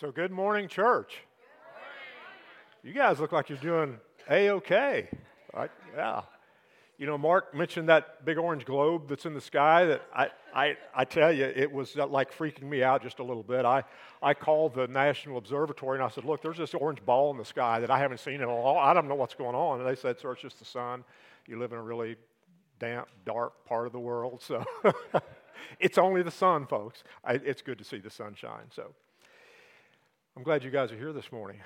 So, good morning, church. You guys look like you're doing a okay. Yeah. You know, Mark mentioned that big orange globe that's in the sky. That I, I, I tell you, it was uh, like freaking me out just a little bit. I, I called the National Observatory and I said, "Look, there's this orange ball in the sky that I haven't seen in a long. I don't know what's going on." And they said, "Sir, it's just the sun. You live in a really damp, dark part of the world, so it's only the sun, folks. I, it's good to see the sunshine." So. I'm glad you guys are here this morning.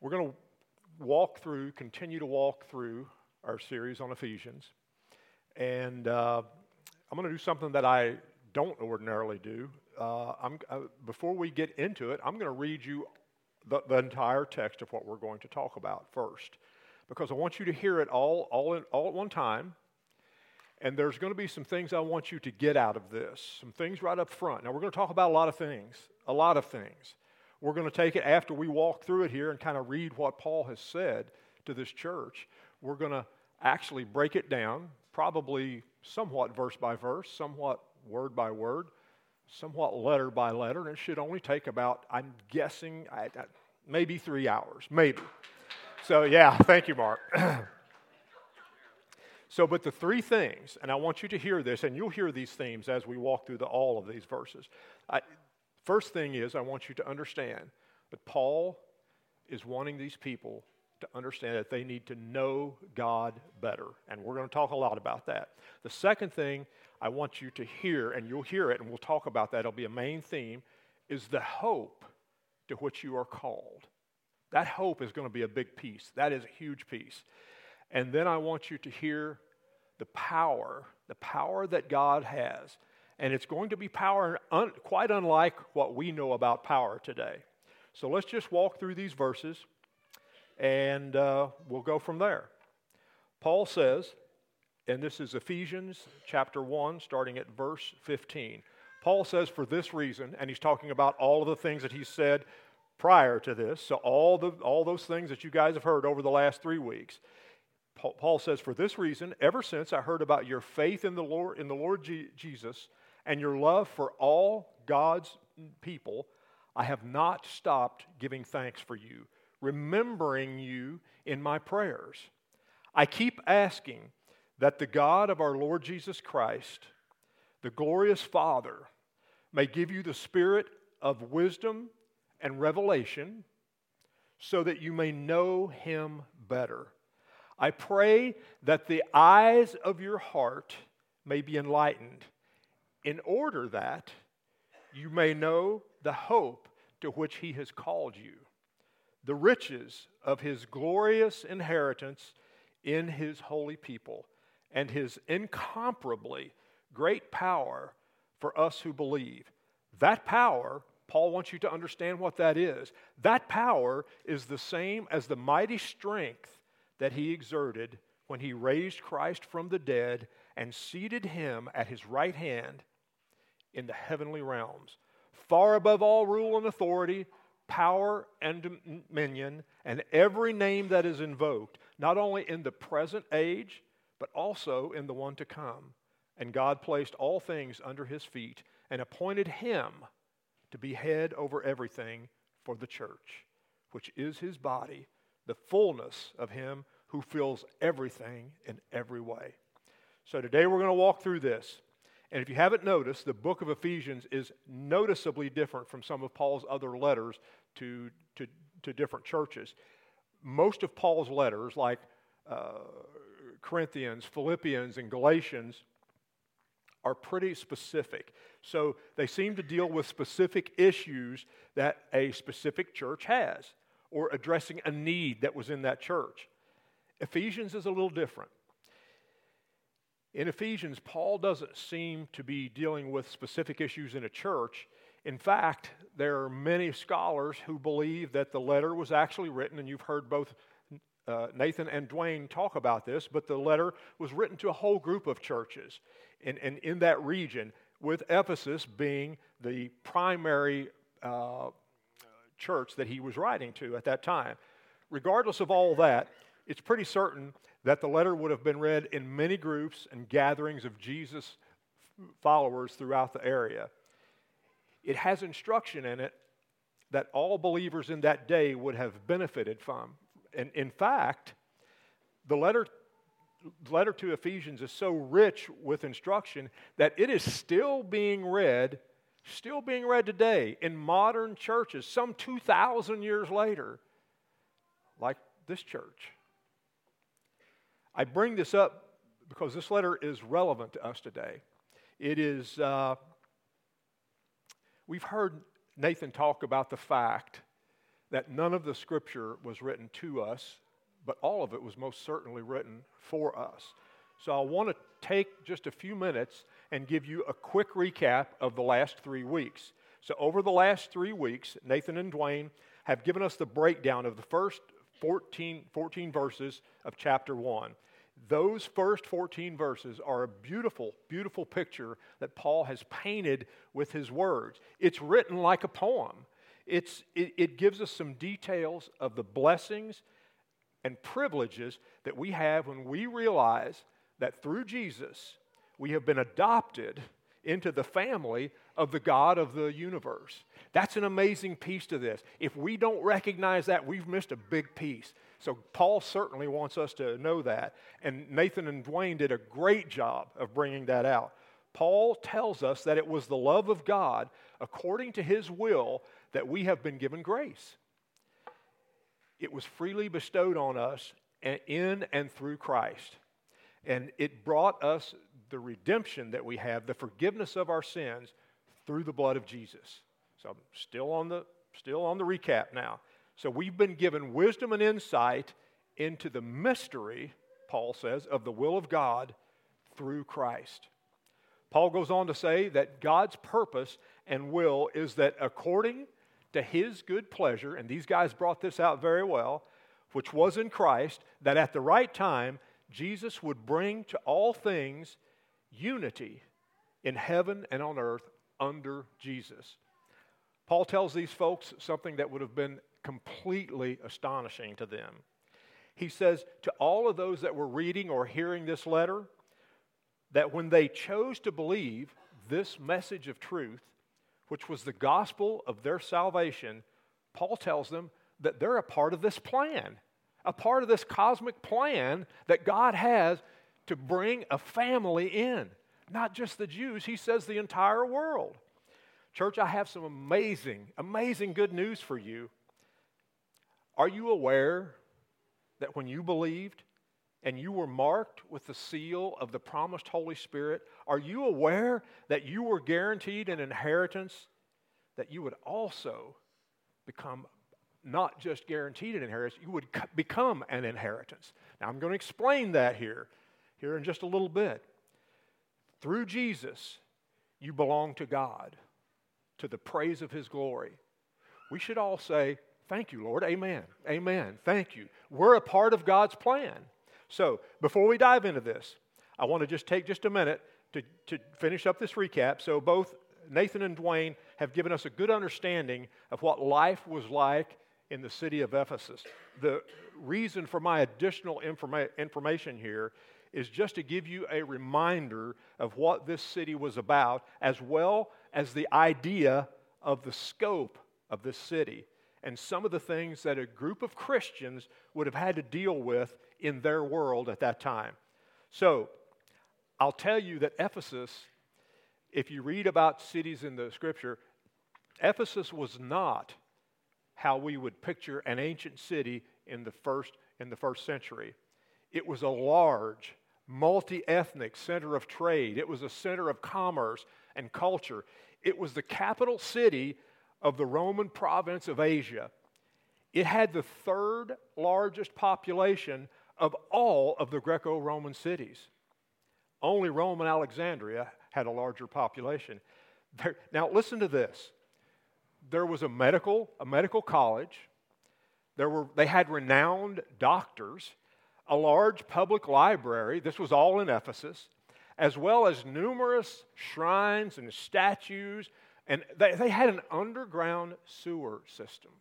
We're going to walk through, continue to walk through our series on Ephesians. And uh, I'm going to do something that I don't ordinarily do. Uh, uh, before we get into it, I'm going to read you the, the, entire text of what we're going to talk about first, because I want you to hear it all, all, in, all at one time. And there's going to be some things I want you to get out of this, some things right up front. Now, we're going to talk about a lot of things a lot of things. We're going to take it after we walk through it here and kind of read what Paul has said to this church. We're going to actually break it down, probably somewhat verse by verse, somewhat word by word, somewhat letter by letter, and it should only take about, I'm guessing, maybe three hours, maybe. So, yeah, thank you, Mark. so, but the three things, and I want you to hear this, and you'll hear these themes as we walk through the, all of these verses. I, First thing is, I want you to understand that Paul is wanting these people to understand that they need to know God better. And we're going to talk a lot about that. The second thing I want you to hear, and you'll hear it, and we'll talk about that, it'll be a main theme, is the hope to which you are called. That hope is going to be a big piece. That is a huge piece. And then I want you to hear the power, the power that God has and it's going to be power un- quite unlike what we know about power today. So let's just walk through these verses and uh, we'll go from there. Paul says, and this is Ephesians chapter 1, starting at verse 15. Paul says, for this reason, and he's talking about all of the things that he said prior to this, so all, the, all those things that you guys have heard over the last three weeks. Paul says, for this reason, ever since I heard about your faith in the Lord, in the Lord Jesus, and your love for all God's people, I have not stopped giving thanks for you, remembering you in my prayers. I keep asking that the God of our Lord Jesus Christ, the glorious Father, may give you the spirit of wisdom and revelation so that you may know him better. I pray that the eyes of your heart may be enlightened in order that you may know the hope to which he has called you, the riches of his glorious inheritance in his holy people, and his incomparably great power for us who believe. That power, Paul wants you to understand what that is. That power is the same as the mighty strength that he exerted when he raised Christ from the dead and seated him at his right hand in the heavenly realms, far above all rule and authority, power and dominion, and every name that is invoked, not only in the present age, but also in the one to come. And God placed all things under his feet and appointed him to be head over everything for the church, which is his body, the fullness of him who fills everything in every way. So today we're going to walk through this. And if you haven't noticed, the book of Ephesians is noticeably different from some of Paul's other letters to, to, to different churches. Most of Paul's letters, like uh, Corinthians, Philippians, and Galatians, are pretty specific. So they seem to deal with specific issues that a specific church has or addressing a need that was in that church. Ephesians is a little different. In Ephesians, Paul doesn't seem to be dealing with specific issues in a church. In fact, there are many scholars who believe that the letter was actually written, and you've heard both uh, Nathan and Dwayne talk about this, but the letter was written to a whole group of churches in, in, in that region, with Ephesus being the primary uh, church that he was writing to at that time. Regardless of all that, it's pretty certain that the letter would have been read in many groups and gatherings of Jesus followers throughout the area. it has instruction in it that all believers in that day would have benefited from. And in fact, the letter, letter to Ephesians is so rich with instruction that it is still being read, still being read today in modern churches, some 2,000 years later, like this church. I bring this up because this letter is relevant to us today. It is, uh, we've heard Nathan talk about the fact that none of the scripture was written to us, but all of it was most certainly written for us. So I want to take just a few minutes and give you a quick recap of the last three weeks. So, over the last three weeks, Nathan and Dwayne have given us the breakdown of the first 14, 14 verses of chapter 1. Those first 14 verses are a beautiful, beautiful picture that Paul has painted with his words. It's written like a poem. It's, it, it gives us some details of the blessings and privileges that we have when we realize that through Jesus we have been adopted into the family of the God of the universe. That's an amazing piece to this. If we don't recognize that, we've missed a big piece. So, Paul certainly wants us to know that. And Nathan and Dwayne did a great job of bringing that out. Paul tells us that it was the love of God, according to his will, that we have been given grace. It was freely bestowed on us in and through Christ. And it brought us the redemption that we have, the forgiveness of our sins through the blood of Jesus. So I'm still on the, still on the recap now. So we've been given wisdom and insight into the mystery, Paul says, of the will of God through Christ. Paul goes on to say that God's purpose and will is that according to his good pleasure, and these guys brought this out very well, which was in Christ, that at the right time, Jesus would bring to all things unity in heaven and on earth under Jesus. Paul tells these folks something that would have been completely astonishing to them. He says to all of those that were reading or hearing this letter that when they chose to believe this message of truth, which was the gospel of their salvation, Paul tells them that they're a part of this plan, a part of this cosmic plan that God has to bring a family in. Not just the Jews, he says the entire world. Church, I have some amazing, amazing good news for you. Are you aware that when you believed and you were marked with the seal of the promised Holy Spirit, are you aware that you were guaranteed an inheritance that you would also become not just guaranteed an inheritance, you would become an inheritance? Now, I'm going to explain that here, here in just a little bit. Through Jesus, you belong to God, to the praise of His glory. We should all say, Thank you, Lord. Amen. Amen. Thank you. We're a part of God's plan. So, before we dive into this, I want to just take just a minute to, to finish up this recap. So, both Nathan and Dwayne have given us a good understanding of what life was like in the city of Ephesus. The reason for my additional informa- information here is just to give you a reminder of what this city was about, as well as the idea of the scope of this city and some of the things that a group of Christians would have had to deal with in their world at that time. So, I'll tell you that Ephesus, if you read about cities in the scripture, Ephesus was not how we would picture an ancient city in the first, in the first century. It was a large, multi ethnic center of trade, it was a center of commerce and culture. It was the capital city of the Roman province of Asia. It had the third largest population of all of the Greco Roman cities. Only Rome and Alexandria had a larger population. There, now, listen to this. There was a medical, a medical college. There were, they had renowned doctors, a large public library. This was all in Ephesus, as well as numerous shrines and statues and they, they had an underground sewer system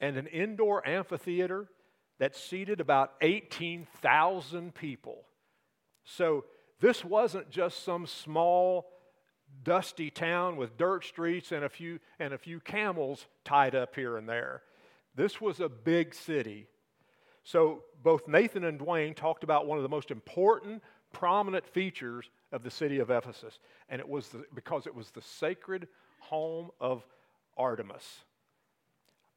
and an indoor amphitheater that seated about 18,000 people. So this wasn't just some small dusty town with dirt streets and a few, and a few camels tied up here and there. This was a big city. So both Nathan and Dwayne talked about one of the most important, prominent features of the city of Ephesus, and it was the, because it was the sacred home of Artemis.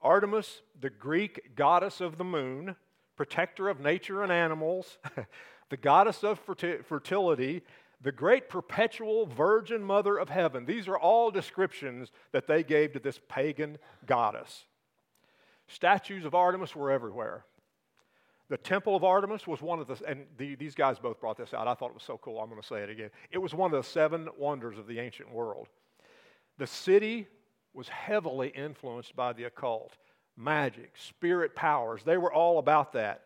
Artemis, the Greek goddess of the moon, protector of nature and animals, the goddess of fertility, the great perpetual virgin mother of heaven. These are all descriptions that they gave to this pagan goddess. Statues of Artemis were everywhere. The temple of Artemis was one of the, and the, these guys both brought this out. I thought it was so cool. I'm going to say it again. It was one of the seven wonders of the ancient world. The city was heavily influenced by the occult, magic, spirit powers. They were all about that.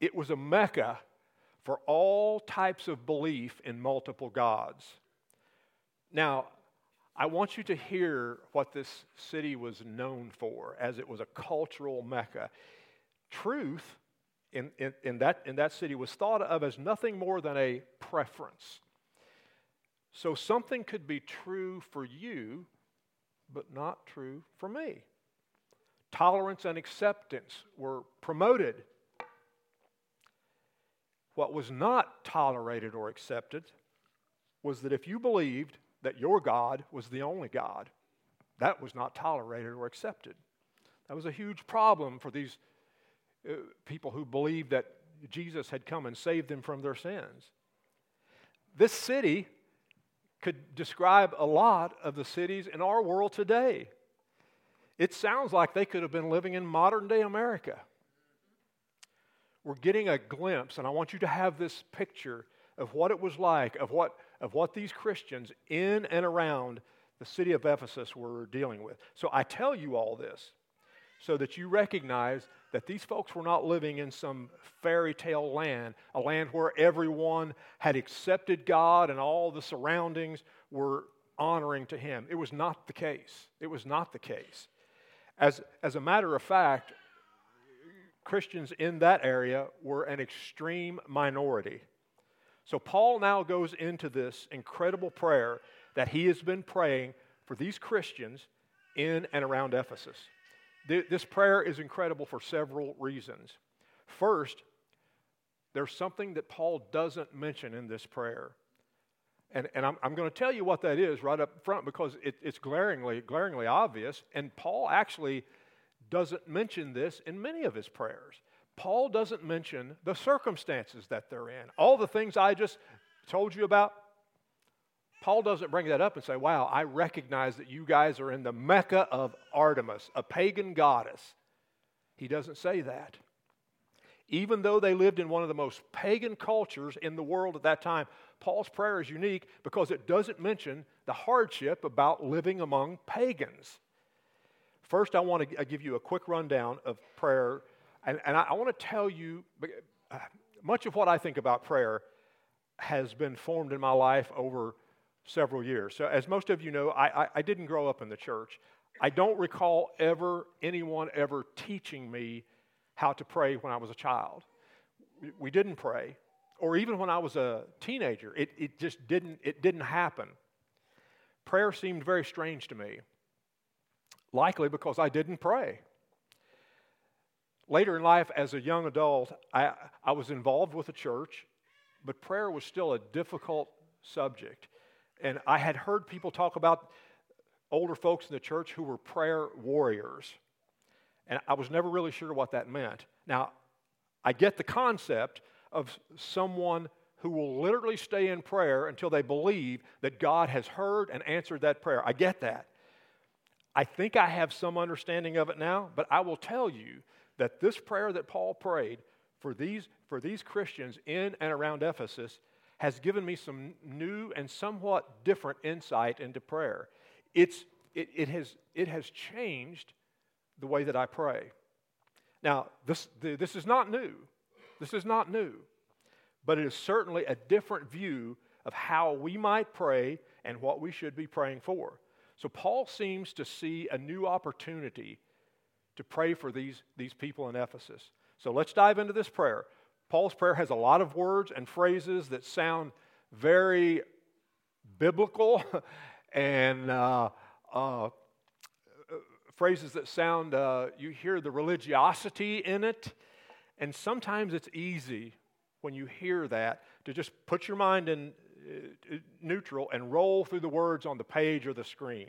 It was a mecca for all types of belief in multiple gods. Now, I want you to hear what this city was known for, as it was a cultural mecca. Truth in, in, in, that, in that city was thought of as nothing more than a preference. So something could be true for you, but not true for me. Tolerance and acceptance were promoted. What was not tolerated or accepted was that if you believed that your God was the only God, that was not tolerated or accepted. That was a huge problem for these uh, people who believed that Jesus had come and saved them from their sins. This city could describe a lot of the cities in our world today. It sounds like they could have been living in modern day America. We're getting a glimpse, and I want you to have this picture of what it was like, of what, of what these Christians in and around the city of Ephesus were dealing with. So I tell you all this so that you recognize that these folks were not living in some fairy tale land, a land where everyone had accepted God and all the surroundings were honoring to Him. It was not the case. It was not the case. As, as a matter of fact, Christians in that area were an extreme minority. So Paul now goes into this incredible prayer that he has been praying for these Christians in and around Ephesus. This prayer is incredible for several reasons. First, there's something that Paul doesn't mention in this prayer. And, and I'm, I'm going to tell you what that is right up front because it, it's glaringly, glaringly obvious. And Paul actually doesn't mention this in many of his prayers. Paul doesn't mention the circumstances that they're in. All the things I just told you about, Paul doesn't bring that up and say, Wow, I recognize that you guys are in the Mecca of Artemis, a pagan goddess. He doesn't say that. Even though they lived in one of the most pagan cultures in the world at that time, Paul's prayer is unique because it doesn't mention the hardship about living among pagans. First, I want to give you a quick rundown of prayer, and, and I, I want to tell you uh, much of what I think about prayer has been formed in my life over several years. So, as most of you know, I, I, I didn't grow up in the church. I don't recall ever anyone ever teaching me how to pray when I was a child. We didn't pray, or even when I was a teenager, it, it just didn't, it didn't happen. Prayer seemed very strange to me, likely because I didn't pray. Later in life, as a young adult, I, I was involved with a church, but prayer was still a difficult subject. And I had heard people talk about older folks in the church who were prayer warriors. And I was never really sure what that meant. Now, I get the concept of someone who will literally stay in prayer until they believe that God has heard and answered that prayer. I get that. I think I have some understanding of it now, but I will tell you that this prayer that Paul prayed for these, for these Christians in and around Ephesus has given me some new and somewhat different insight into prayer. It's, it, it, has, it has changed the way that I pray. Now, this, this is not new. This is not new. But it is certainly a different view of how we might pray and what we should be praying for. So, Paul seems to see a new opportunity to pray for these, these people in Ephesus. So, let's dive into this prayer. Paul's prayer has a lot of words and phrases that sound very biblical and uh, uh, phrases that sound, uh, you hear the religiosity in it. And sometimes it's easy when you hear that to just put your mind in uh, neutral and roll through the words on the page or the screen.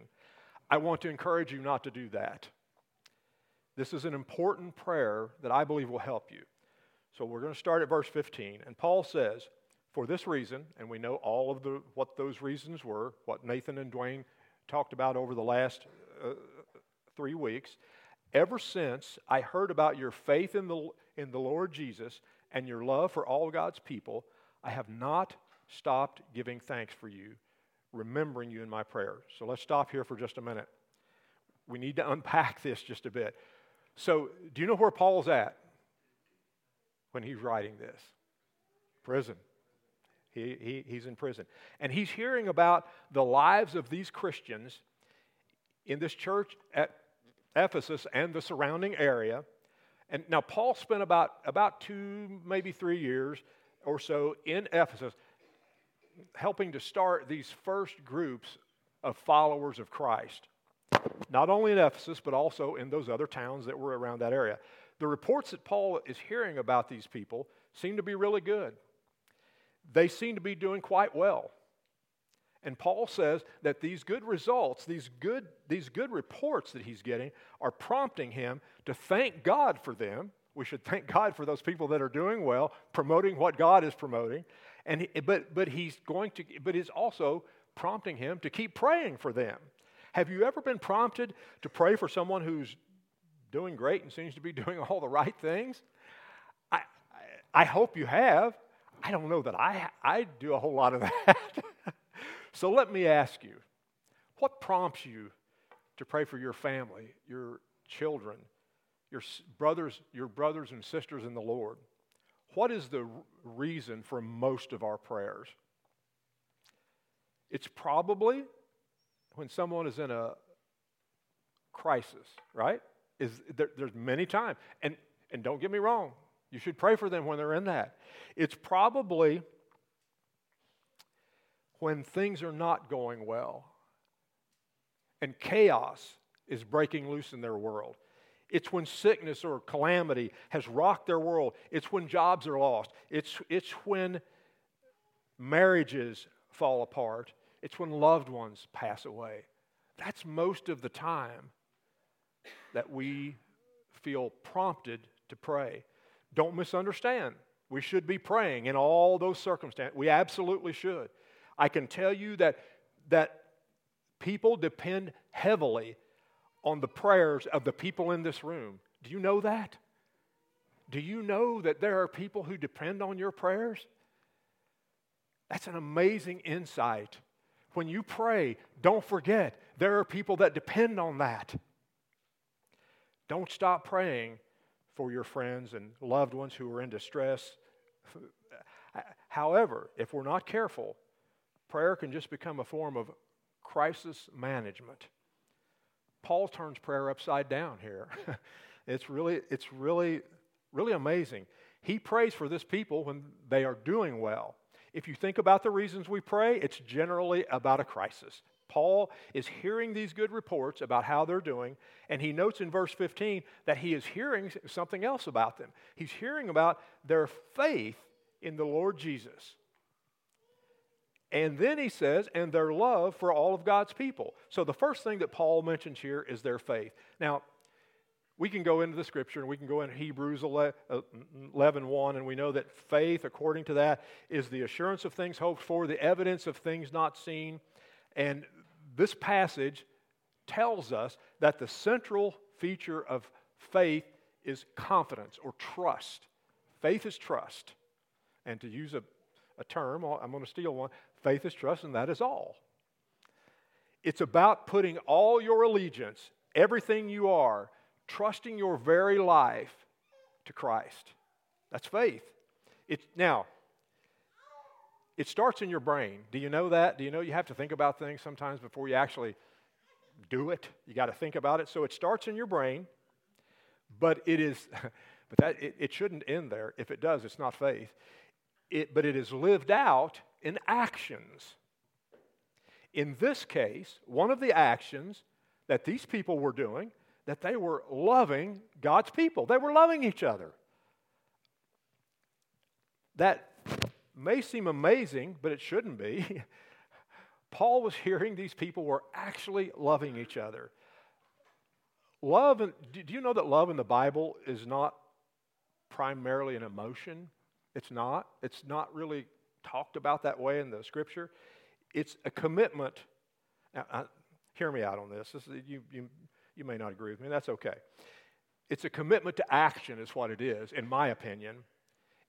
I want to encourage you not to do that. This is an important prayer that I believe will help you. So we're going to start at verse 15. And Paul says, For this reason, and we know all of the, what those reasons were, what Nathan and Dwayne talked about over the last uh, three weeks. Ever since I heard about your faith in the, in the Lord Jesus and your love for all God's people, I have not stopped giving thanks for you, remembering you in my prayers. So let's stop here for just a minute. We need to unpack this just a bit. So, do you know where Paul's at when he's writing this? Prison. He, he, he's in prison. And he's hearing about the lives of these Christians in this church at Ephesus and the surrounding area. And now, Paul spent about, about two, maybe three years or so in Ephesus helping to start these first groups of followers of Christ. Not only in Ephesus, but also in those other towns that were around that area. The reports that Paul is hearing about these people seem to be really good. They seem to be doing quite well. And Paul says that these good results, these good, these good reports that he's getting, are prompting him to thank God for them. We should thank God for those people that are doing well, promoting what God is promoting. And but, but he's going to, but is also prompting him to keep praying for them. Have you ever been prompted to pray for someone who's doing great and seems to be doing all the right things? I, I, hope you have. I don't know that I, I do a whole lot of that. so let me ask you what prompts you to pray for your family, your children, your brothers, your brothers and sisters in the Lord? What is the reason for most of our prayers? It's probably when someone is in a crisis, right? Is there, there's many times, and and don't get me wrong, you should pray for them when they're in that. It's probably when things are not going well and chaos is breaking loose in their world. It's when sickness or calamity has rocked their world. It's when jobs are lost. It's, it's when marriages fall apart. It's when loved ones pass away. That's most of the time that we feel prompted to pray. Don't misunderstand. We should be praying in all those circumstances. We absolutely should. I can tell you that, that people depend heavily on the prayers of the people in this room. Do you know that? Do you know that there are people who depend on your prayers? That's an amazing insight. When you pray, don't forget there are people that depend on that. Don't stop praying for your friends and loved ones who are in distress. However, if we're not careful, prayer can just become a form of crisis management. Paul turns prayer upside down here. it's really, it's really, really amazing. He prays for this people when they are doing well. If you think about the reasons we pray, it's generally about a crisis. Paul is hearing these good reports about how they're doing, and he notes in verse 15 that he is hearing something else about them. He's hearing about their faith in the Lord Jesus. And then he says, and their love for all of God's people. So the first thing that Paul mentions here is their faith. Now, we can go into the scripture and we can go into Hebrews uh, 11, 1, and we know that faith, according to that, is the assurance of things hoped for, the evidence of things not seen. And this passage tells us that the central feature of faith is confidence or trust. Faith is trust. And to use a, a term, I'm going to steal one faith is trust, and that is all. It's about putting all your allegiance, everything you are, trusting your very life to Christ. That's faith. It's, now, it starts in your brain. Do you know that? Do you know you have to think about things sometimes before you actually do it? You got to think about it. So it starts in your brain, but it is, but that it, it shouldn't end there. If it does, it's not faith. It, but it is lived out in actions. in this case, one of the actions that these people were doing, that they were loving God's people. They were loving each other. That may seem amazing, but it shouldn't be. Paul was hearing these people were actually loving each other. Love, and, do you know that love in the Bible is not primarily an emotion? It's not. It's not really talked about that way in the scripture. It's a commitment. Now, I, hear me out on this. this is, you, you, you may not agree with me. That's okay. It's a commitment to action, is what it is, in my opinion.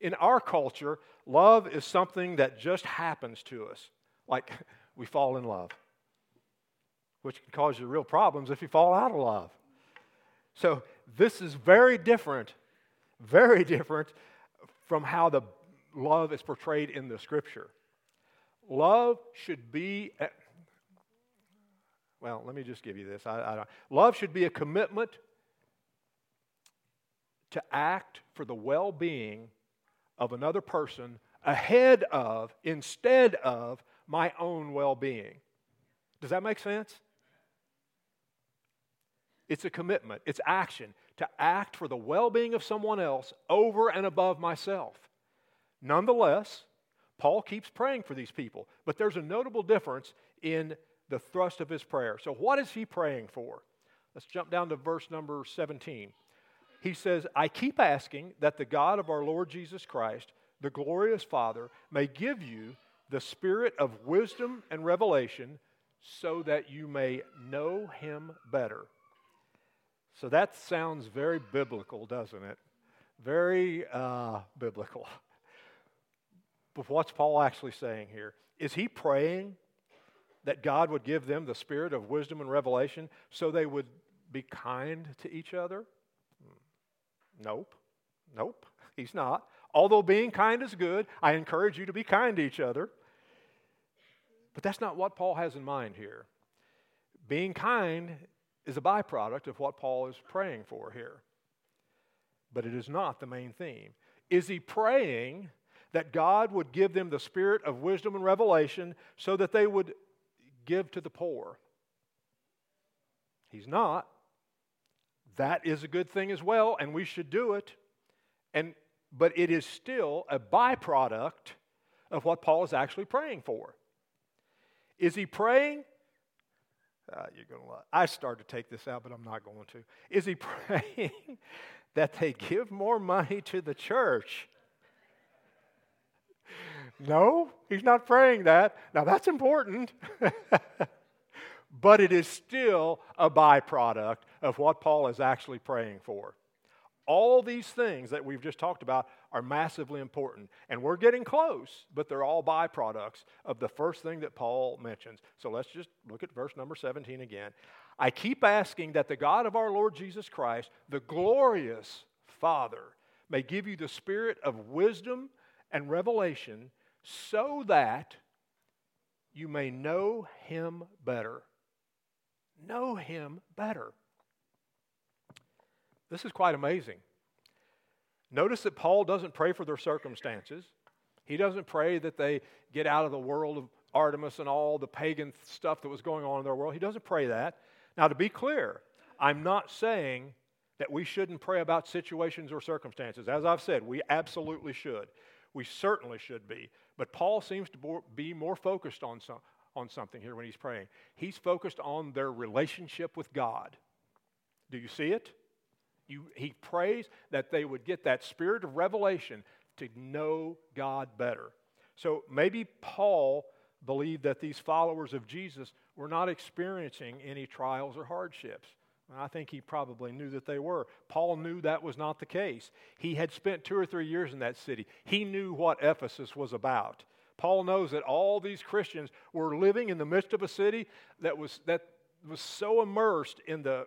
In our culture, love is something that just happens to us. Like we fall in love, which can cause you real problems if you fall out of love. So, this is very different, very different from how the love is portrayed in the scripture. Love should be, well, let me just give you this. I, I love should be a commitment to act for the well being of another person ahead of, instead of, my own well being. Does that make sense? It's a commitment, it's action to act for the well being of someone else over and above myself. Nonetheless, Paul keeps praying for these people, but there's a notable difference in the thrust of his prayer. So, what is he praying for? Let's jump down to verse number 17. He says, I keep asking that the God of our Lord Jesus Christ, the glorious Father, may give you the spirit of wisdom and revelation so that you may know him better. So that sounds very biblical, doesn't it? Very uh, biblical. But what's Paul actually saying here? Is he praying that God would give them the spirit of wisdom and revelation so they would be kind to each other? Hmm. Nope. Nope. He's not. Although being kind is good, I encourage you to be kind to each other. But that's not what Paul has in mind here. Being kind is a byproduct of what Paul is praying for here. But it is not the main theme. Is he praying that God would give them the spirit of wisdom and revelation so that they would give to the poor? He's not. That is a good thing as well, and we should do it. And, but it is still a byproduct of what Paul is actually praying for. Is he praying? Uh, you're going to. I started to take this out, but I'm not going to. Is he praying that they give more money to the church? No, he's not praying that. Now that's important. but it is still a byproduct of what Paul is actually praying for. All these things that we've just talked about are massively important. And we're getting close, but they're all byproducts of the first thing that Paul mentions. So let's just look at verse number 17 again. I keep asking that the God of our Lord Jesus Christ, the glorious Father, may give you the spirit of wisdom and revelation so that you may know him better. Know him better. This is quite amazing. Notice that Paul doesn't pray for their circumstances. He doesn't pray that they get out of the world of Artemis and all the pagan stuff that was going on in their world. He doesn't pray that. Now, to be clear, I'm not saying that we shouldn't pray about situations or circumstances. As I've said, we absolutely should. We certainly should be. But Paul seems to be more focused on, on something here when he's praying. He's focused on their relationship with God. Do you see it? You, he prays that they would get that spirit of revelation to know God better. So maybe Paul believed that these followers of Jesus were not experiencing any trials or hardships. I think he probably knew that they were. Paul knew that was not the case. He had spent two or three years in that city. He knew what Ephesus was about. Paul knows that all these Christians were living in the midst of a city that was, that was so immersed in the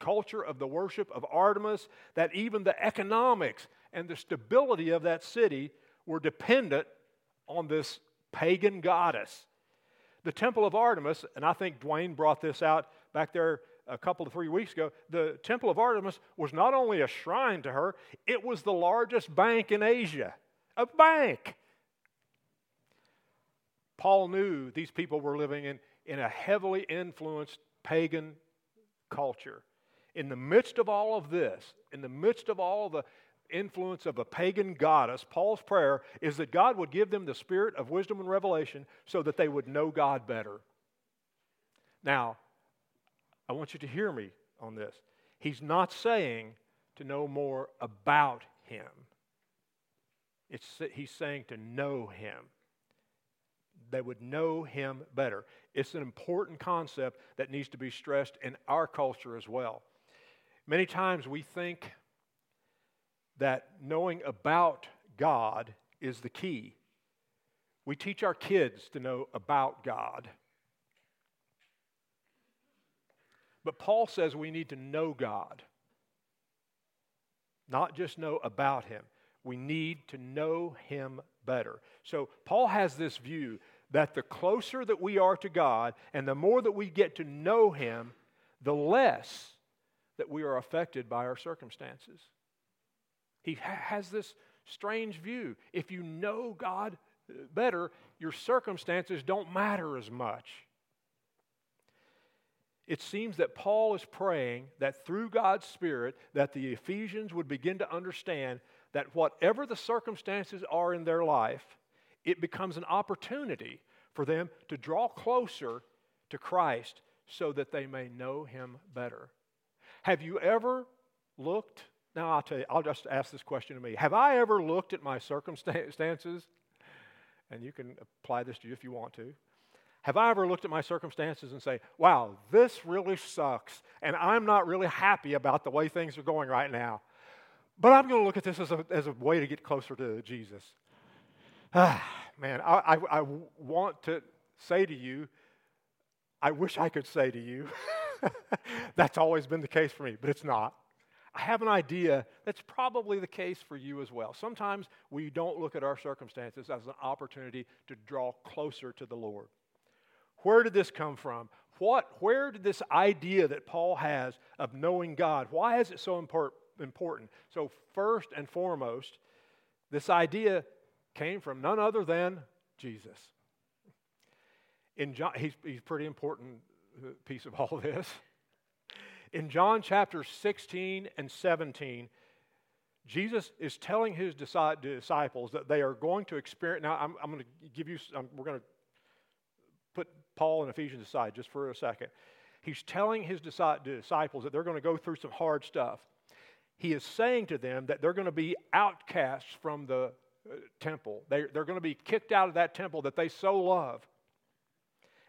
culture of the worship of Artemis that even the economics and the stability of that city were dependent on this pagan goddess. The temple of Artemis, and I think Dwayne brought this out back there a couple of three weeks ago, the temple of Artemis was not only a shrine to her, it was the largest bank in Asia. A bank. Paul knew these people were living in, in a heavily influenced pagan culture. In the midst of all of this, in the midst of all the influence of a pagan goddess, Paul's prayer is that God would give them the spirit of wisdom and revelation so that they would know God better. Now, I want you to hear me on this. He's not saying to know more about Him, it's, he's saying to know Him. They would know Him better. It's an important concept that needs to be stressed in our culture as well. Many times we think that knowing about God is the key. We teach our kids to know about God. But Paul says we need to know God, not just know about Him. We need to know Him better. So, Paul has this view that the closer that we are to God and the more that we get to know Him, the less that we are affected by our circumstances. He ha- has this strange view. If you know God uh, better, your circumstances don't matter as much. It seems that Paul is praying that through God's Spirit that the Ephesians would begin to understand that whatever the circumstances are in their life, it becomes an opportunity for them to draw closer to Christ so that they may know him better. Have you ever looked now, I'll tell you, I'll just ask this question to me. Have I ever looked at my circumstances? And you can apply this to you if you want to. Have I ever looked at my circumstances and say, wow, this really sucks, and I'm not really happy about the way things are going right now? But I'm going to look at this as a, as a way to get closer to Jesus. Ah, man, I, I, I want to say to you, I wish I could say to you, that's always been the case for me, but it's not. I have an idea that's probably the case for you as well. Sometimes we don't look at our circumstances as an opportunity to draw closer to the Lord. Where did this come from? What, where did this idea that Paul has of knowing God, why is it so important? So, first and foremost, this idea came from none other than Jesus. In John, he's, he's a pretty important uh, piece of all this. In John chapter 16 and 17, Jesus is telling his disciples that they are going to experience. Now, I'm, I'm going to give you, I'm, we're going to Paul and Ephesians aside just for a second. He's telling his disciples that they're going to go through some hard stuff. He is saying to them that they're going to be outcasts from the uh, temple. They, they're going to be kicked out of that temple that they so love.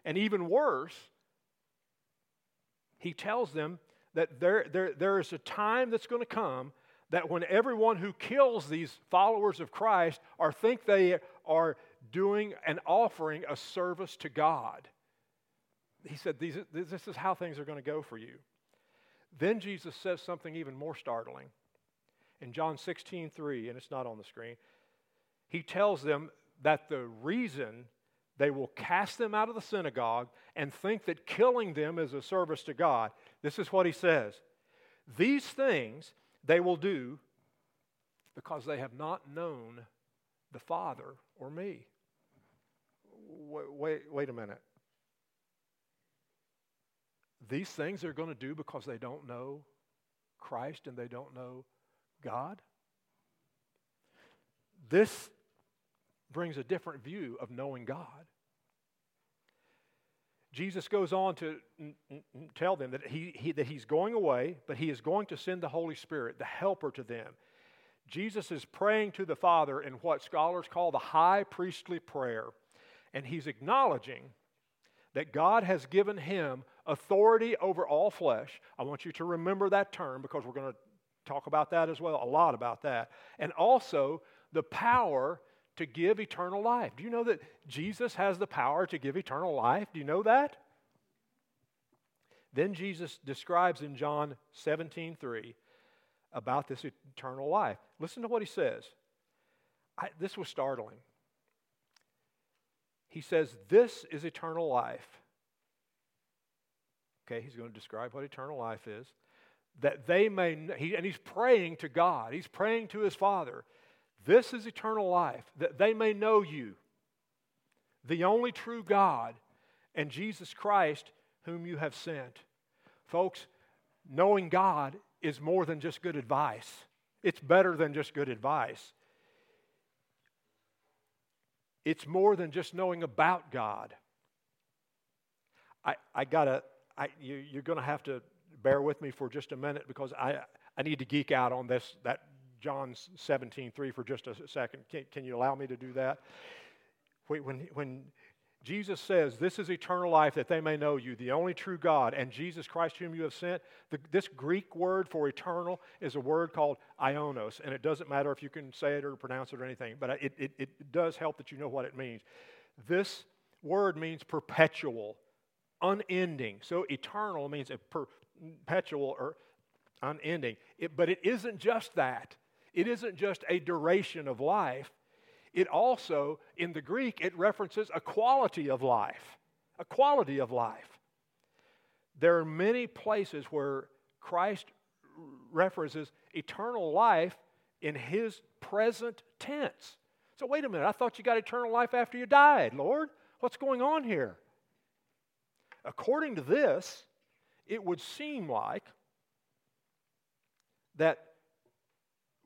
And even worse, he tells them that there, there, there is a time that's going to come that when everyone who kills these followers of Christ or think they are doing and offering a service to God. He said, This is how things are going to go for you. Then Jesus says something even more startling. In John 16, 3, and it's not on the screen, he tells them that the reason they will cast them out of the synagogue and think that killing them is a service to God. This is what he says These things they will do because they have not known the Father or me. Wait, wait, wait a minute. These things they're going to do because they don't know Christ and they don't know God? This brings a different view of knowing God. Jesus goes on to n- n- tell them that, he, he, that he's going away, but he is going to send the Holy Spirit, the helper to them. Jesus is praying to the Father in what scholars call the high priestly prayer. And he's acknowledging that God has given him authority over all flesh. I want you to remember that term because we're going to talk about that as well, a lot about that. And also the power to give eternal life. Do you know that Jesus has the power to give eternal life? Do you know that? Then Jesus describes in John 17 3 about this eternal life. Listen to what he says. I, this was startling. He says, This is eternal life. Okay, he's going to describe what eternal life is. That they may, he, and he's praying to God, he's praying to his Father this is eternal life, that they may know you, the only true God, and Jesus Christ, whom you have sent. Folks, knowing God is more than just good advice, it's better than just good advice. It's more than just knowing about God. I, I gotta, I, you, you're gonna have to bear with me for just a minute because I, I need to geek out on this, that John 17, 3 for just a second. Can, can you allow me to do that? When, when Jesus says, This is eternal life, that they may know you, the only true God, and Jesus Christ, whom you have sent. The, this Greek word for eternal is a word called ionos, and it doesn't matter if you can say it or pronounce it or anything, but it, it, it does help that you know what it means. This word means perpetual, unending. So eternal means a perpetual or unending. It, but it isn't just that, it isn't just a duration of life it also, in the Greek, it references a quality of life. A quality of life. There are many places where Christ references eternal life in his present tense. So, wait a minute, I thought you got eternal life after you died, Lord. What's going on here? According to this, it would seem like that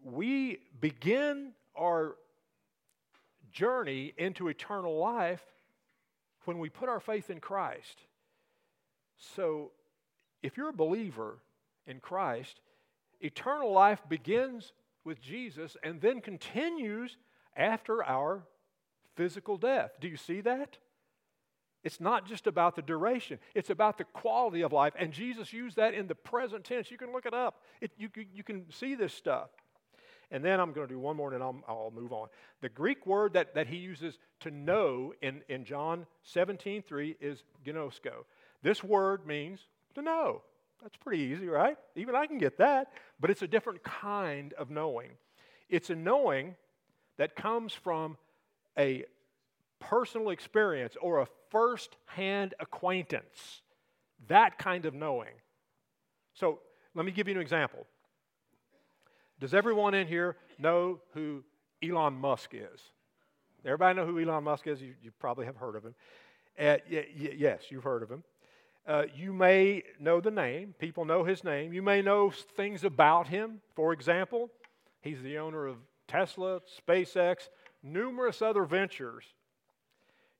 we begin our journey into eternal life when we put our faith in Christ. So, if you're a believer in Christ, eternal life begins with Jesus and then continues after our physical death. Do you see that? It's not just about the duration, it's about the quality of life. And Jesus used that in the present tense. You can look it up, it, you, you can see this stuff. And then I'm going to do one more and I'll, I'll move on. The Greek word that, that he uses to know in, in John 17 3 is gnosko. This word means to know. That's pretty easy, right? Even I can get that. But it's a different kind of knowing. It's a knowing that comes from a personal experience or a first hand acquaintance. That kind of knowing. So let me give you an example. Does everyone in here know who Elon Musk is? Everybody know who Elon Musk is? You, you probably have heard of him. Uh, y- y- yes, you've heard of him. Uh, you may know the name. People know his name. You may know things about him. For example, he's the owner of Tesla, SpaceX, numerous other ventures.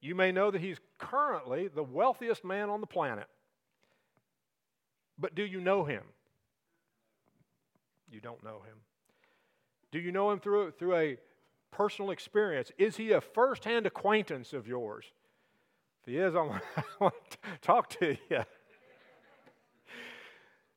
You may know that he's currently the wealthiest man on the planet. But do you know him? You don't know him. Do you know him through, through a personal experience? Is he a firsthand acquaintance of yours? If he is, I want, to talk to you.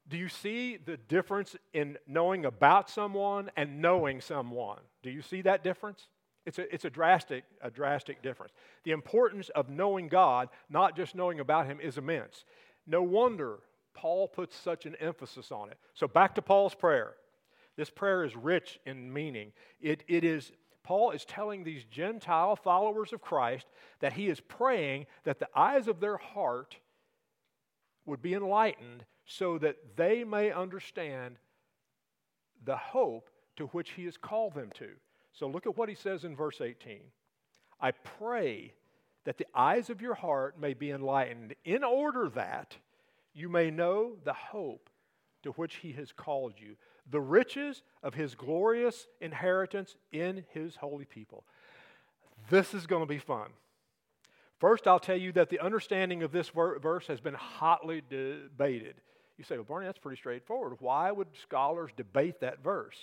Do you see the difference in knowing about someone and knowing someone? Do you see that difference? It's a, it's a drastic, a drastic difference. The importance of knowing God, not just knowing about Him, is immense. No wonder Paul puts such an emphasis on it. So back to Paul's prayer. This prayer is rich in meaning. It, it is, Paul is telling these Gentile followers of Christ that he is praying that the eyes of their heart would be enlightened so that they may understand the hope to which he has called them to. So look at what he says in verse 18. I pray that the eyes of your heart may be enlightened in order that you may know the hope to which he has called you, the riches of his glorious inheritance in his holy people. This is going to be fun. First, I'll tell you that the understanding of this verse has been hotly debated. You say, well, Barney, that's pretty straightforward. Why would scholars debate that verse?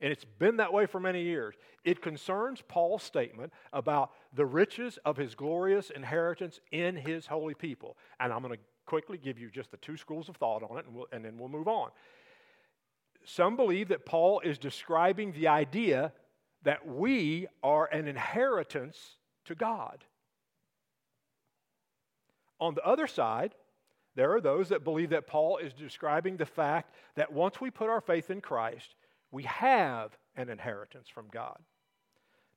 And it's been that way for many years. It concerns Paul's statement about the riches of his glorious inheritance in his holy people. And I'm going to quickly give you just the two schools of thought on it, and, we'll, and then we'll move on. Some believe that Paul is describing the idea that we are an inheritance to God. On the other side, there are those that believe that Paul is describing the fact that once we put our faith in Christ, we have an inheritance from God.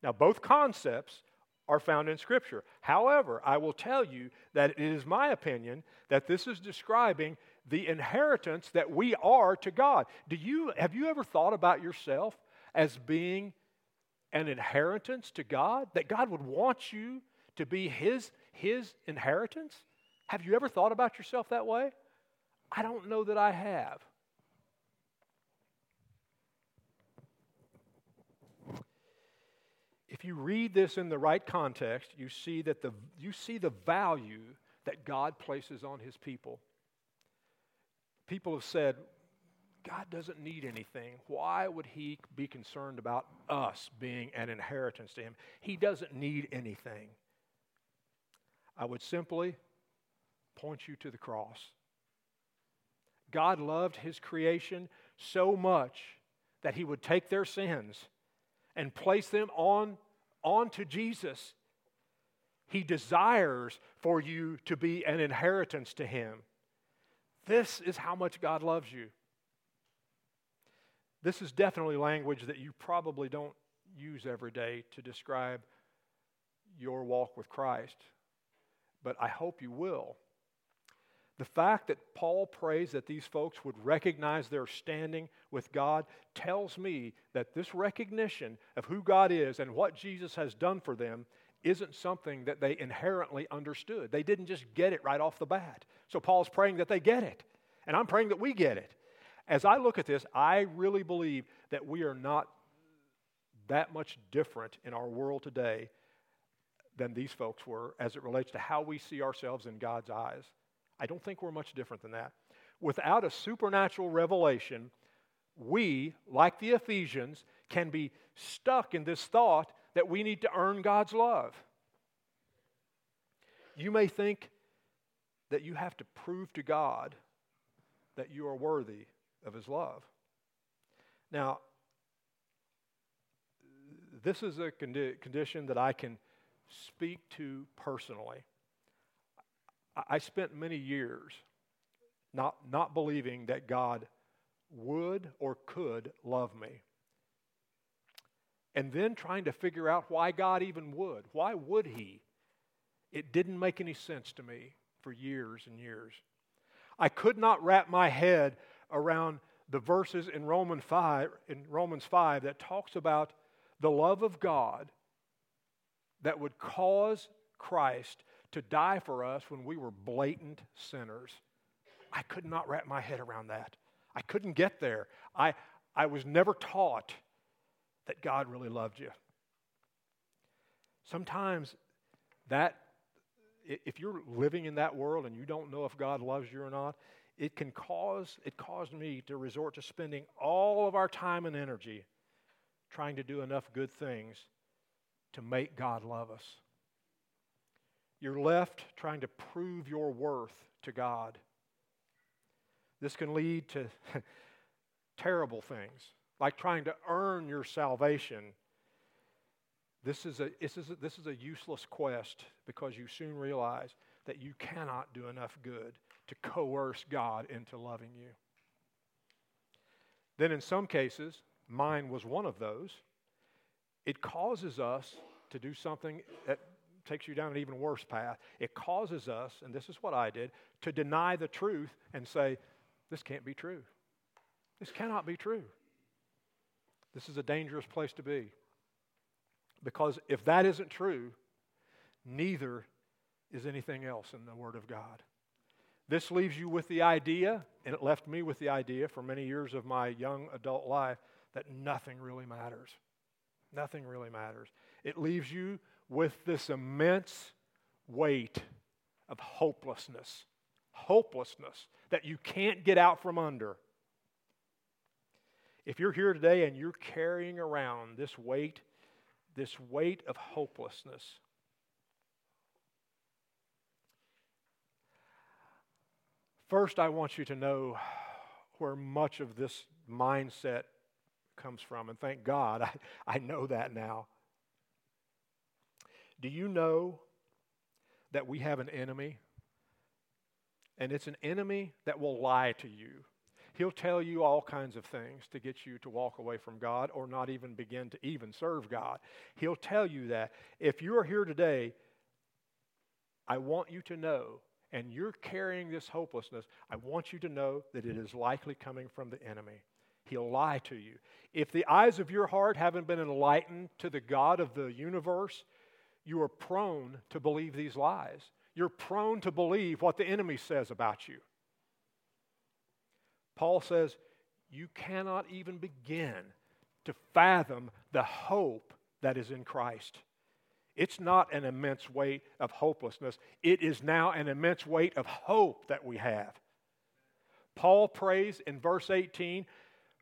Now, both concepts are found in Scripture. However, I will tell you that it is my opinion that this is describing the inheritance that we are to God. Do you, have you ever thought about yourself as being an inheritance to God? That God would want you to be his, his inheritance? Have you ever thought about yourself that way? I don't know that I have. If you read this in the right context, you see that the, you see the value that God places on his people. People have said, God doesn't need anything. Why would he be concerned about us being an inheritance to him? He doesn't need anything. I would simply point you to the cross. God loved his creation so much that he would take their sins and place them on onto Jesus. He desires for you to be an inheritance to him. This is how much God loves you. This is definitely language that you probably don't use every day to describe your walk with Christ, but I hope you will. The fact that Paul prays that these folks would recognize their standing with God tells me that this recognition of who God is and what Jesus has done for them isn't something that they inherently understood. They didn't just get it right off the bat. So Paul's praying that they get it. And I'm praying that we get it. As I look at this, I really believe that we are not that much different in our world today than these folks were as it relates to how we see ourselves in God's eyes. I don't think we're much different than that. Without a supernatural revelation, we, like the Ephesians, can be stuck in this thought that we need to earn God's love. You may think that you have to prove to God that you are worthy of His love. Now, this is a condi- condition that I can speak to personally. I spent many years not, not believing that God would or could love me. And then trying to figure out why God even would. Why would He? It didn't make any sense to me for years and years. I could not wrap my head around the verses in Romans 5, in Romans 5 that talks about the love of God that would cause Christ to die for us when we were blatant sinners. I could not wrap my head around that. I couldn't get there. I, I was never taught that God really loved you. Sometimes that, if you're living in that world and you don't know if God loves you or not, it can cause, it caused me to resort to spending all of our time and energy trying to do enough good things to make God love us. You're left trying to prove your worth to God. This can lead to terrible things, like trying to earn your salvation. This is, a, this, is a, this is a useless quest because you soon realize that you cannot do enough good to coerce God into loving you. Then, in some cases, mine was one of those, it causes us to do something that takes you down an even worse path. It causes us, and this is what I did, to deny the truth and say, this can't be true. This cannot be true. This is a dangerous place to be. Because if that isn't true, neither is anything else in the Word of God. This leaves you with the idea, and it left me with the idea for many years of my young adult life, that nothing really matters. Nothing really matters. It leaves you with this immense weight of hopelessness. Hopelessness that you can't get out from under. If you're here today and you're carrying around this weight, this weight of hopelessness, first I want you to know where much of this mindset comes from. And thank God I, I know that now. Do you know that we have an enemy? And it's an enemy that will lie to you. He'll tell you all kinds of things to get you to walk away from God or not even begin to even serve God. He'll tell you that. If you are here today, I want you to know, and you're carrying this hopelessness, I want you to know that it is likely coming from the enemy. He'll lie to you. If the eyes of your heart haven't been enlightened to the God of the universe, you are prone to believe these lies. You're prone to believe what the enemy says about you. Paul says, You cannot even begin to fathom the hope that is in Christ. It's not an immense weight of hopelessness, it is now an immense weight of hope that we have. Paul prays in verse 18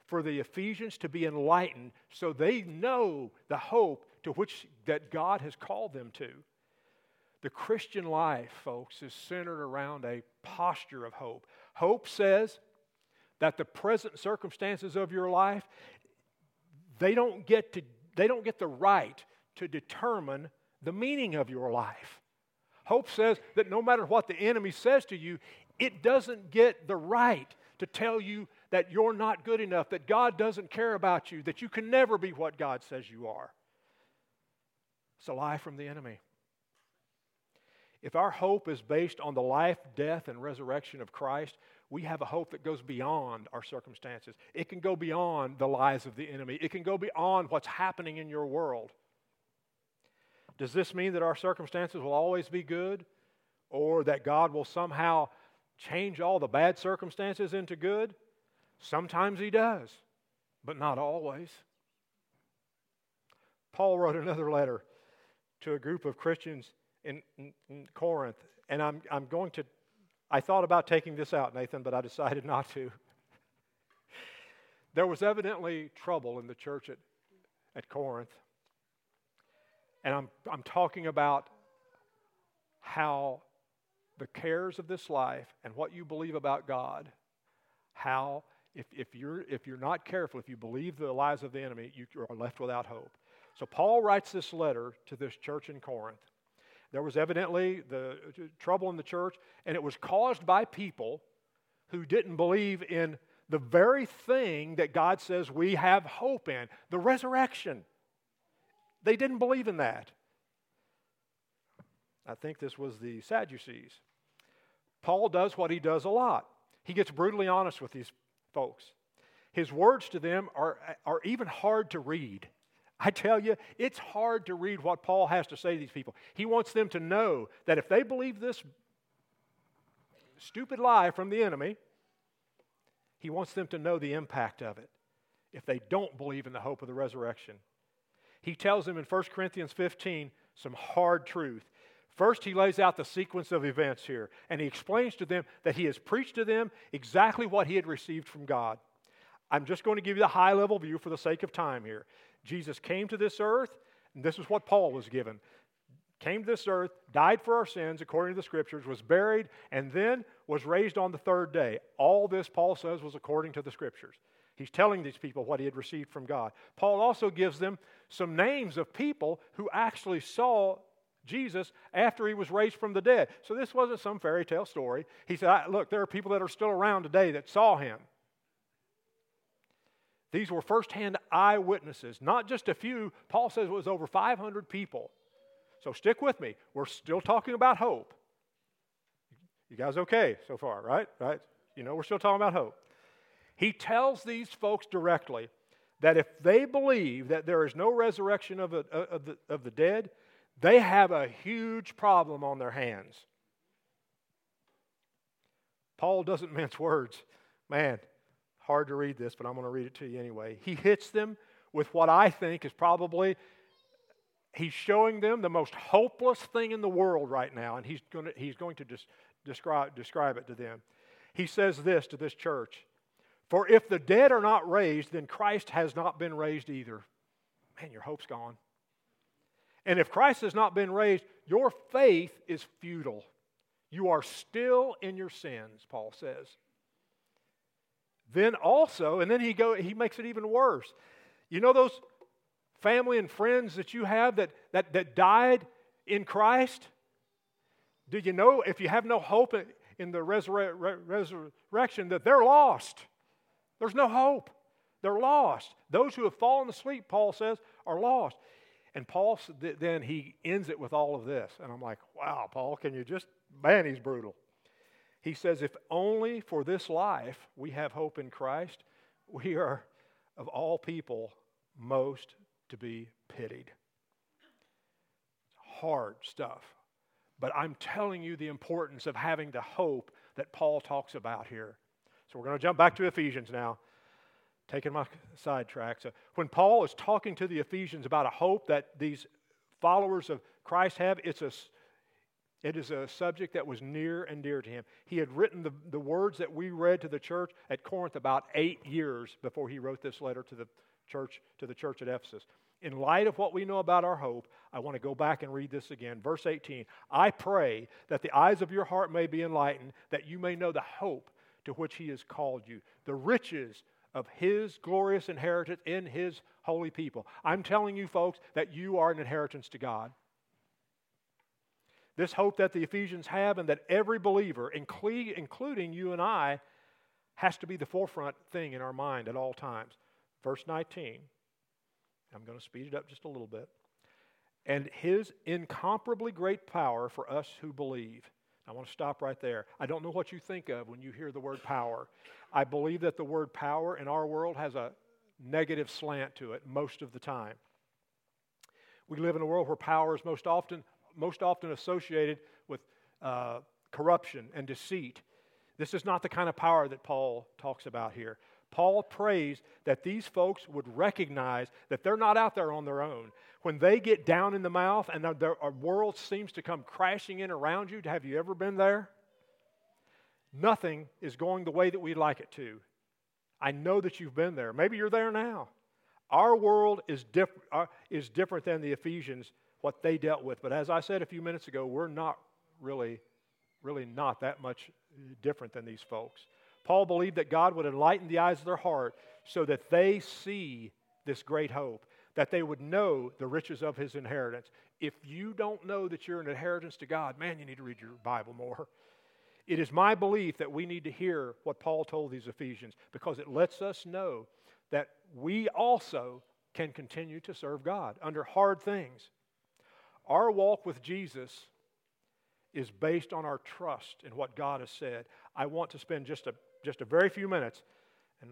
for the Ephesians to be enlightened so they know the hope to which that God has called them to. The Christian life, folks, is centered around a posture of hope. Hope says that the present circumstances of your life they don't get to they don't get the right to determine the meaning of your life. Hope says that no matter what the enemy says to you, it doesn't get the right to tell you that you're not good enough, that God doesn't care about you, that you can never be what God says you are. It's a lie from the enemy. If our hope is based on the life, death, and resurrection of Christ, we have a hope that goes beyond our circumstances. It can go beyond the lies of the enemy, it can go beyond what's happening in your world. Does this mean that our circumstances will always be good? Or that God will somehow change all the bad circumstances into good? Sometimes He does, but not always. Paul wrote another letter to a group of Christians in, in, in Corinth, and I'm, I'm going to, I thought about taking this out, Nathan, but I decided not to. there was evidently trouble in the church at, at Corinth. And I'm, I'm talking about how the cares of this life and what you believe about God, how, if, if, you're, if you're not careful, if you believe the lies of the enemy, you are left without hope. So Paul writes this letter to this church in Corinth. There was evidently the uh, trouble in the church, and it was caused by people who didn't believe in the very thing that God says we have hope in the resurrection. They didn't believe in that. I think this was the Sadducees. Paul does what he does a lot. He gets brutally honest with these folks. His words to them are, are even hard to read. I tell you, it's hard to read what Paul has to say to these people. He wants them to know that if they believe this stupid lie from the enemy, he wants them to know the impact of it if they don't believe in the hope of the resurrection. He tells them in 1 Corinthians 15 some hard truth. First, he lays out the sequence of events here, and he explains to them that he has preached to them exactly what he had received from God. I'm just going to give you the high level view for the sake of time here. Jesus came to this earth, and this is what Paul was given. Came to this earth, died for our sins according to the scriptures, was buried, and then was raised on the third day. All this, Paul says, was according to the scriptures. He's telling these people what he had received from God. Paul also gives them some names of people who actually saw Jesus after he was raised from the dead. So this wasn't some fairy tale story. He said, Look, there are people that are still around today that saw him. These were firsthand eyewitnesses, not just a few. Paul says it was over 500 people. So stick with me. We're still talking about hope. You guys okay so far, right? Right? You know, we're still talking about hope. He tells these folks directly that if they believe that there is no resurrection of, a, of, the, of the dead, they have a huge problem on their hands. Paul doesn't mince words. Man, hard to read this, but I'm going to read it to you anyway. He hits them with what I think is probably, he's showing them the most hopeless thing in the world right now, and he's going to, he's going to des- describe, describe it to them. He says this to this church For if the dead are not raised, then Christ has not been raised either. Man, your hope's gone. And if Christ has not been raised, your faith is futile. You are still in your sins, Paul says then also, and then he go he makes it even worse. You know those family and friends that you have that, that, that died in Christ? Do you know if you have no hope in the resurrection that they're lost? There's no hope. They're lost. Those who have fallen asleep, Paul says, are lost. And Paul, then he ends it with all of this. And I'm like, wow, Paul, can you just, man, he's brutal. He says, if only for this life we have hope in Christ, we are, of all people, most to be pitied. hard stuff. But I'm telling you the importance of having the hope that Paul talks about here. So we're going to jump back to Ephesians now, taking my sidetrack. So when Paul is talking to the Ephesians about a hope that these followers of Christ have, it's a, it is a subject that was near and dear to him. He had written the, the words that we read to the church at Corinth about eight years before he wrote this letter to the church, to the church at Ephesus. In light of what we know about our hope, I want to go back and read this again. Verse 18 I pray that the eyes of your heart may be enlightened, that you may know the hope to which he has called you, the riches of his glorious inheritance in his holy people. I'm telling you, folks, that you are an inheritance to God. This hope that the Ephesians have and that every believer, including you and I, has to be the forefront thing in our mind at all times. Verse 19 I'm going to speed it up just a little bit. And his incomparably great power for us who believe. I want to stop right there. I don't know what you think of when you hear the word power. I believe that the word power in our world has a negative slant to it most of the time. We live in a world where power is most often, most often associated with uh, corruption and deceit. This is not the kind of power that Paul talks about here. Paul prays that these folks would recognize that they're not out there on their own. When they get down in the mouth and their world seems to come crashing in around you, have you ever been there? Nothing is going the way that we'd like it to. I know that you've been there. Maybe you're there now. Our world is, diff- uh, is different than the Ephesians, what they dealt with. But as I said a few minutes ago, we're not really, really not that much different than these folks. Paul believed that God would enlighten the eyes of their heart so that they see this great hope, that they would know the riches of his inheritance. If you don't know that you're an inheritance to God, man, you need to read your Bible more. It is my belief that we need to hear what Paul told these Ephesians because it lets us know that we also can continue to serve God under hard things. Our walk with Jesus is based on our trust in what God has said. I want to spend just a just a very few minutes and,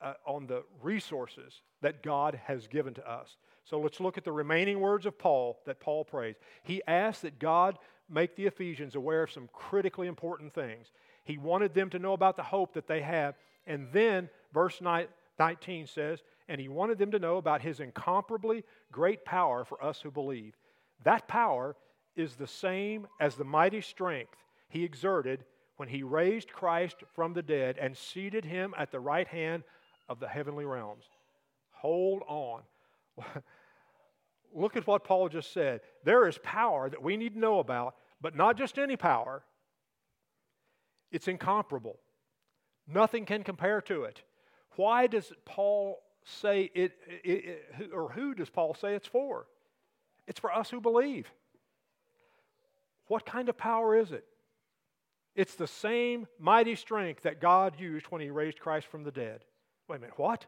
uh, on the resources that God has given to us. So let's look at the remaining words of Paul that Paul prays. He asked that God make the Ephesians aware of some critically important things. He wanted them to know about the hope that they have. And then, verse 19 says, and he wanted them to know about his incomparably great power for us who believe. That power is the same as the mighty strength he exerted when he raised Christ from the dead and seated him at the right hand of the heavenly realms. Hold on. Look at what Paul just said. There is power that we need to know about, but not just any power. It's incomparable. Nothing can compare to it. Why does Paul say it, it, it, or who does Paul say it's for? It's for us who believe. What kind of power is it? It's the same mighty strength that God used when He raised Christ from the dead. Wait a minute, what?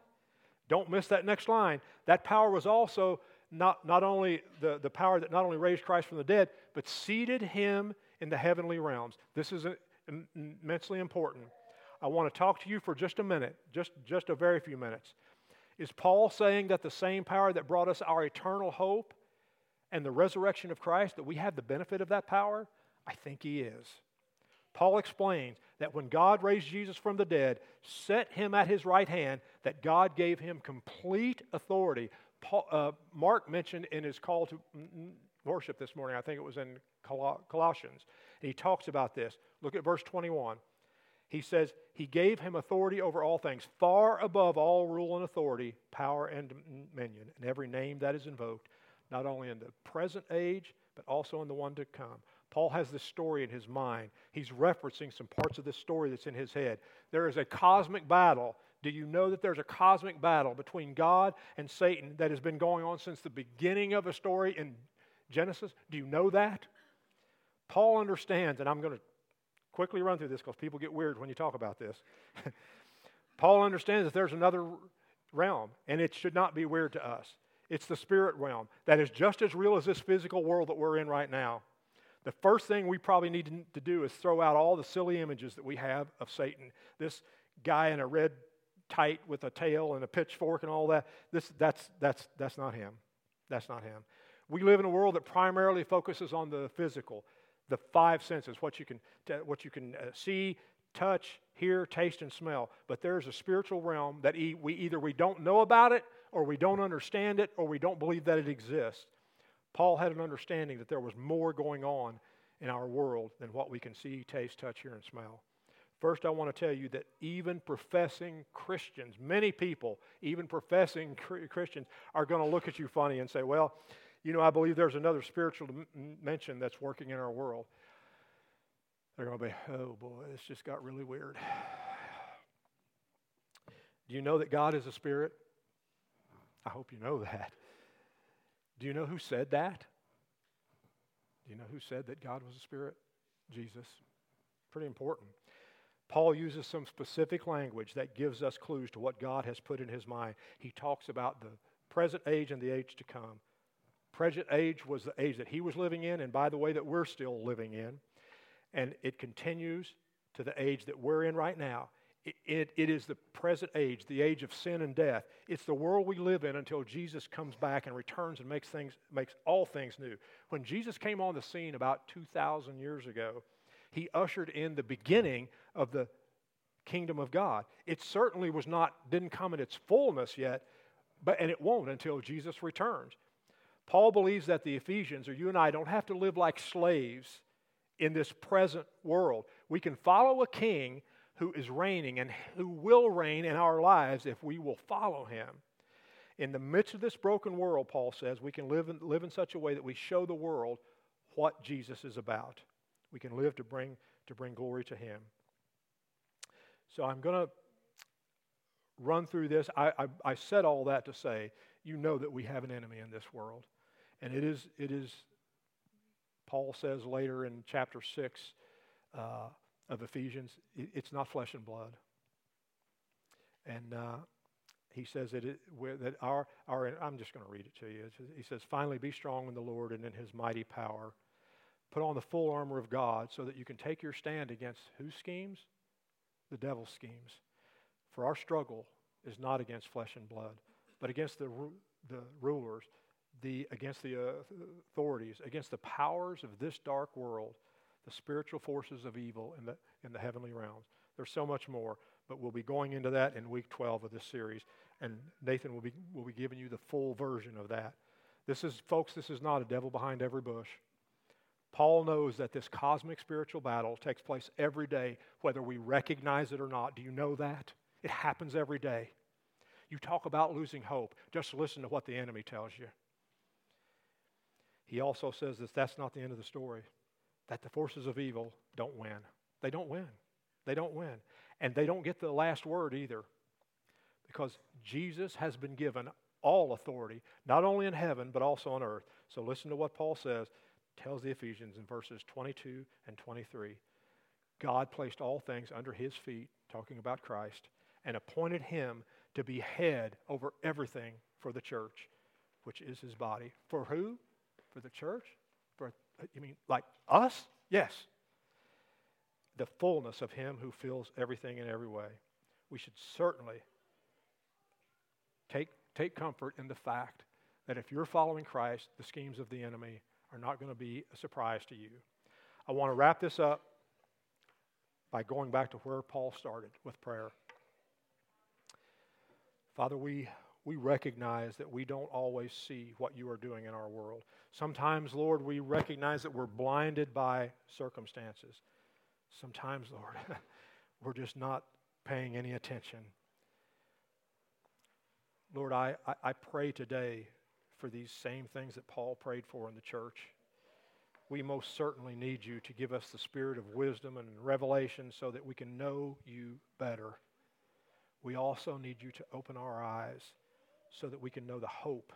Don't miss that next line. That power was also not, not only the, the power that not only raised Christ from the dead, but seated Him in the heavenly realms. This is immensely important. I want to talk to you for just a minute, just, just a very few minutes. Is Paul saying that the same power that brought us our eternal hope and the resurrection of Christ, that we have the benefit of that power? I think he is. Paul explains that when God raised Jesus from the dead, set him at his right hand, that God gave him complete authority. Paul, uh, Mark mentioned in his call to worship this morning, I think it was in Colossians, he talks about this. Look at verse 21. He says, He gave him authority over all things, far above all rule and authority, power and dominion, and every name that is invoked, not only in the present age, but also in the one to come. Paul has this story in his mind. He's referencing some parts of this story that's in his head. There is a cosmic battle. Do you know that there's a cosmic battle between God and Satan that has been going on since the beginning of a story in Genesis? Do you know that? Paul understands, and I'm going to quickly run through this because people get weird when you talk about this. Paul understands that there's another realm, and it should not be weird to us. It's the spirit realm that is just as real as this physical world that we're in right now the first thing we probably need to do is throw out all the silly images that we have of Satan. This guy in a red tight with a tail and a pitchfork and all that. This, that's, that's, that's not him. That's not him. We live in a world that primarily focuses on the physical, the five senses, what you can, what you can uh, see, touch, hear, taste, and smell. But there's a spiritual realm that we either we don't know about it, or we don't understand it, or we don't believe that it exists. Paul had an understanding that there was more going on in our world than what we can see, taste, touch, hear, and smell. First, I want to tell you that even professing Christians, many people, even professing Christians, are going to look at you funny and say, Well, you know, I believe there's another spiritual dimension that's working in our world. They're going to be, Oh boy, this just got really weird. Do you know that God is a spirit? I hope you know that. Do you know who said that? Do you know who said that God was a spirit? Jesus. Pretty important. Paul uses some specific language that gives us clues to what God has put in his mind. He talks about the present age and the age to come. Present age was the age that he was living in, and by the way, that we're still living in. And it continues to the age that we're in right now. It, it, is the present age, the age of sin and death. It's the world we live in until Jesus comes back and returns and makes, things, makes all things new. When Jesus came on the scene about 2,000 years ago, he ushered in the beginning of the kingdom of God. It certainly was not, didn't come in its fullness yet, but, and it won't until Jesus returns. Paul believes that the Ephesians, or you and I, don't have to live like slaves in this present world. We can follow a king who is reigning and who will reign in our lives if we will follow him. In the midst of this broken world, Paul says, we can live in, live in such a way that we show the world what Jesus is about. We can live to bring, to bring glory to him. So I'm going to run through this. I, I, I said all that to say, you know that we have an enemy in this world. And it is, it is Paul says later in chapter 6, uh, of Ephesians, it's not flesh and blood. And uh, he says that, it, that our, our, I'm just going to read it to you. He says, Finally, be strong in the Lord and in his mighty power. Put on the full armor of God so that you can take your stand against whose schemes? The devil's schemes. For our struggle is not against flesh and blood, but against the, the rulers, the, against the uh, authorities, against the powers of this dark world the spiritual forces of evil in the, in the heavenly realms. There's so much more, but we'll be going into that in week 12 of this series, and Nathan will be, will be giving you the full version of that. This is, folks, this is not a devil behind every bush. Paul knows that this cosmic spiritual battle takes place every day, whether we recognize it or not. Do you know that? It happens every day. You talk about losing hope. Just listen to what the enemy tells you. He also says that that's not the end of the story that the forces of evil don't win. They don't win. They don't win. And they don't get the last word either. Because Jesus has been given all authority, not only in heaven, but also on earth. So listen to what Paul says, tells the Ephesians in verses 22 and 23. God placed all things under his feet, talking about Christ, and appointed him to be head over everything for the church, which is his body. For who? For the church? You mean like us? Yes. The fullness of Him who fills everything in every way. We should certainly take, take comfort in the fact that if you're following Christ, the schemes of the enemy are not going to be a surprise to you. I want to wrap this up by going back to where Paul started with prayer. Father, we we recognize that we don't always see what you are doing in our world. Sometimes, Lord, we recognize that we're blinded by circumstances. Sometimes, Lord, we're just not paying any attention. Lord, I, I, I, pray today for these same things that Paul prayed for in the church. We most certainly need you to give us the spirit of wisdom and revelation so that we can know you better. We also need you to open our eyes so that we can know the hope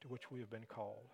to which we have been called.